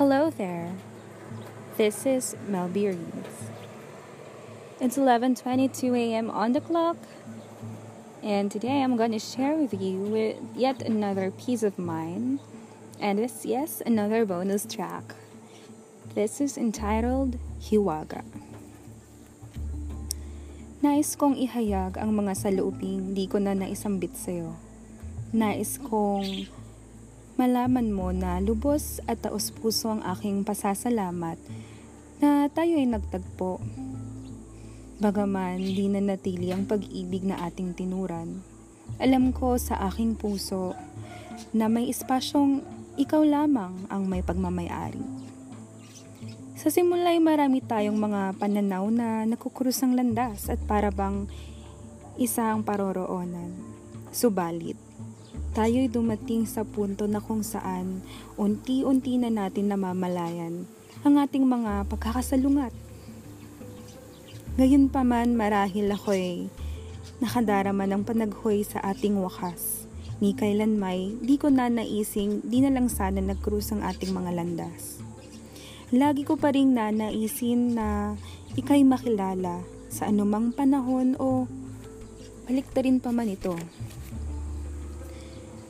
Hello there. This is Reads. It's 11:22 a.m. on the clock, and today I'm going to share with you with yet another piece of mine, and it's yes another bonus track. This is entitled Hiwaga. Nais kong ihayag ang mga saloobing di ko na naisambit sa'yo. Nais kong malaman mo na lubos at taos puso ang aking pasasalamat na tayo ay nagtagpo. Bagaman di na natili ang pag-ibig na ating tinuran, alam ko sa aking puso na may espasyong ikaw lamang ang may pagmamayari. Sa simula ay marami tayong mga pananaw na nakukrus ang landas at parabang isang paroroonan. Subalit, tayo'y dumating sa punto na kung saan unti-unti na natin namamalayan ang ating mga pagkakasalungat. Ngayon pa man marahil ako'y nakadarama ng panaghoy sa ating wakas. Ni kailan may, di ko na naising di na lang sana nagkrus ang ating mga landas. Lagi ko pa rin na naisin na ikay makilala sa anumang panahon o baliktarin pa man ito.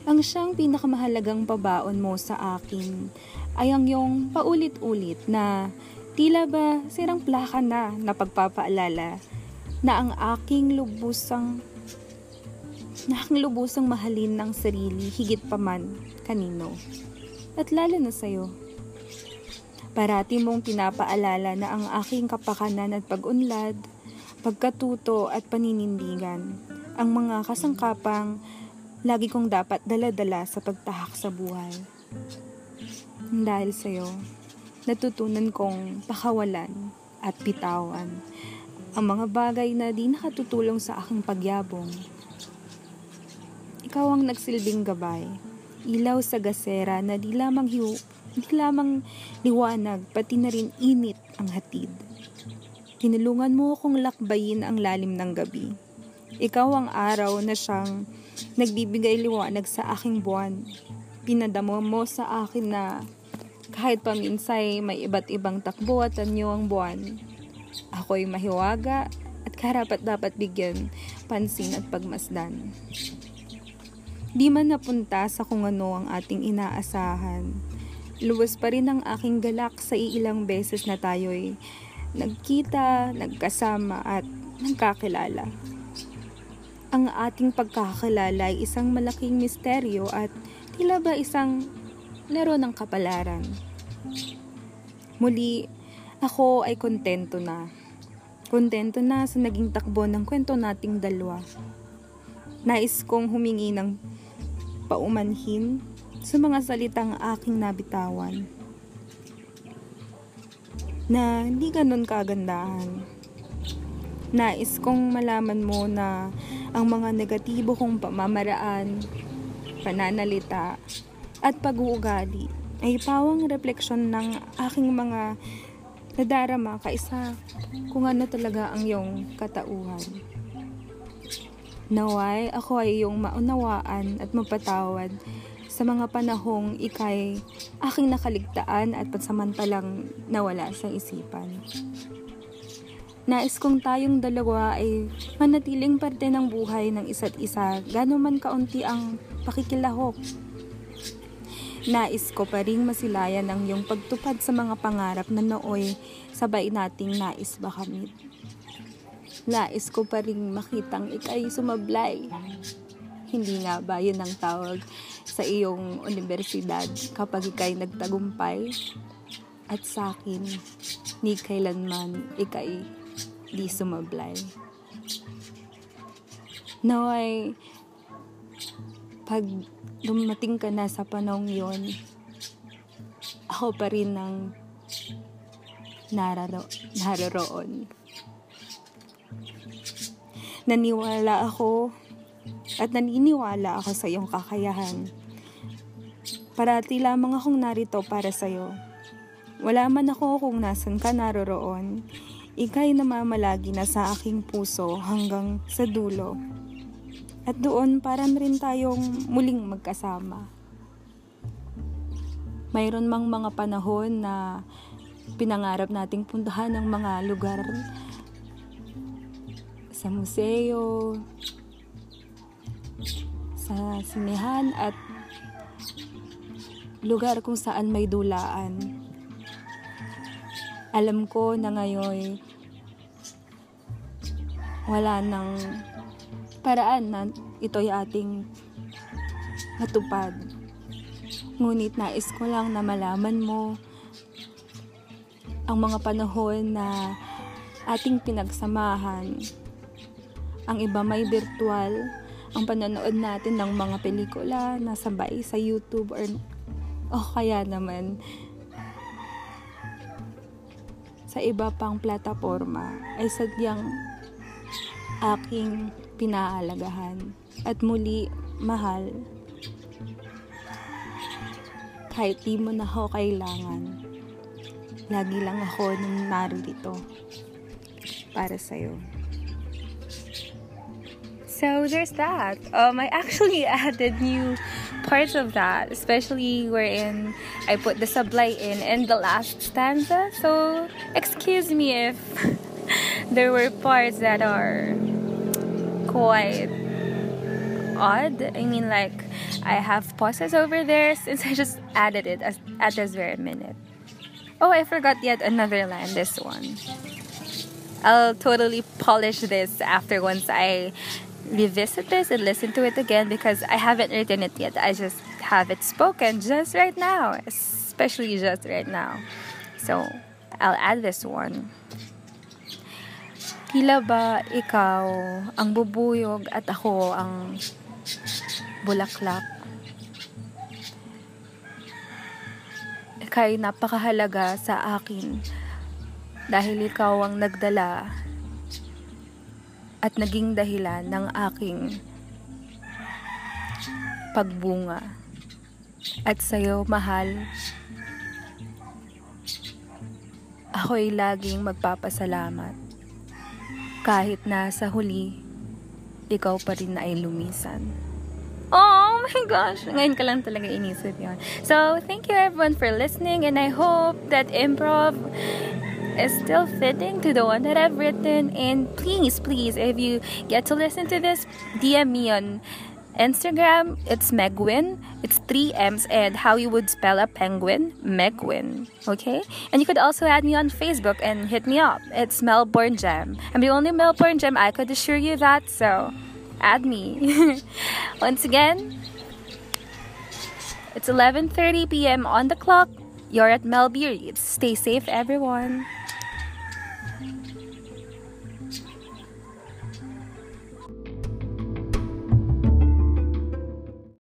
Ang siyang pinakamahalagang pabaon mo sa akin ay ang yung paulit-ulit na tila ba sirang plaka na na pagpapaalala na ang aking lubusang na ang lubusang mahalin ng sarili higit pa man kanino at lalo na sa'yo. Parati mong pinapaalala na ang aking kapakanan at pag-unlad, pagkatuto at paninindigan, ang mga kasangkapang lagi kong dapat dala-dala sa pagtahak sa buhay. Dahil sa'yo, natutunan kong pakawalan at bitawan ang mga bagay na di nakatutulong sa aking pagyabong. Ikaw ang nagsilbing gabay, ilaw sa gasera na di lamang hiu, di lamang liwanag, pati na rin init ang hatid. Tinulungan mo akong lakbayin ang lalim ng gabi. Ikaw ang araw na siyang nagbibigay liwanag sa aking buwan. Pinadamo mo sa akin na kahit paminsay may iba't ibang takbo at anyo ang buwan. Ako'y mahiwaga at karapat dapat bigyan pansin at pagmasdan. Di man napunta sa kung ano ang ating inaasahan. Luwas pa rin ang aking galak sa iilang beses na tayo'y nagkita, nagkasama at nagkakilala. Ang ating pagkakilala ay isang malaking misteryo at tila ba isang laro ng kapalaran. Muli, ako ay kontento na. Kontento na sa naging takbo ng kwento nating dalawa. Nais kong humingi ng paumanhin sa mga salitang aking nabitawan na hindi ganun kagandahan. Nais kong malaman mo na ang mga negatibo kong pamamaraan, pananalita, at pag-uugali ay pawang refleksyon ng aking mga nadarama kaisa kung ano talaga ang iyong katauhan. Naway ako ay iyong maunawaan at mapatawad sa mga panahong ikay aking nakaligtaan at pansamantalang nawala sa isipan. Nais kong tayong dalawa ay manatiling parte ng buhay ng isa't isa, gano'n man kaunti ang pakikilahok. Nais ko pa ring masilayan ang iyong pagtupad sa mga pangarap na nooy sabay nating nais bakamit. Nais ko pa ring makitang ikay sumablay. Hindi nga ba yun ang tawag sa iyong universidad kapag ikay nagtagumpay? At sa akin, ni kailanman ikay di sumablay. Naway, pag dumating ka na sa panahong yon, ako pa rin ang nararo, naroroon. Naniwala ako at naniniwala ako sa iyong kakayahan. Parati lamang akong narito para sa iyo. Wala man ako kung nasan ka naroroon, ikay namamalagi na sa aking puso hanggang sa dulo. At doon parang rin tayong muling magkasama. mayroon mang mga panahon na pinangarap nating puntahan ng mga lugar sa museo, sa sinehan at lugar kung saan may dulaan. Alam ko na ngayon wala nang paraan na ito'y ating matupad. Ngunit nais ko lang na malaman mo ang mga panahon na ating pinagsamahan. Ang iba may virtual, ang panonood natin ng mga pelikula na sabay sa YouTube or o oh, kaya naman sa iba pang plataforma ay sadyang aking pinaalagahan at muli mahal. Kahit di mo na ako kailangan lagi lang ako nung narito para sa'yo. So there's that. Um, I actually added new parts of that, especially wherein I put the sublime in in the last stanza. So excuse me if there were parts that are quite odd. I mean, like I have pauses over there since I just added it as, at this very minute. Oh, I forgot yet another line. This one. I'll totally polish this after once I revisit this and listen to it again because I haven't written it yet. I just have it spoken just right now, especially just right now. So, I'll add this one. Tila ba ikaw ang bubuyog at ako ang bulaklak? Ika'y napakahalaga sa akin dahil ikaw ang nagdala at naging dahilan ng aking pagbunga. At sa'yo, mahal, ako'y laging magpapasalamat. Kahit na sa huli, ikaw pa rin ay lumisan. Oh my gosh! Ngayon ka lang talaga inisip yon. So, thank you everyone for listening and I hope that improv is still fitting to the one that I've written. And please, please, if you get to listen to this, DM me on Instagram. It's Megwin. It's three M's and how you would spell a penguin, Megwin. Okay? And you could also add me on Facebook and hit me up. It's Melbourne Gem. I'm the only Melbourne Gem. I could assure you that. So add me. Once again, it's 11:30 p.m. on the clock. You're at Melbeer. Stay safe, everyone.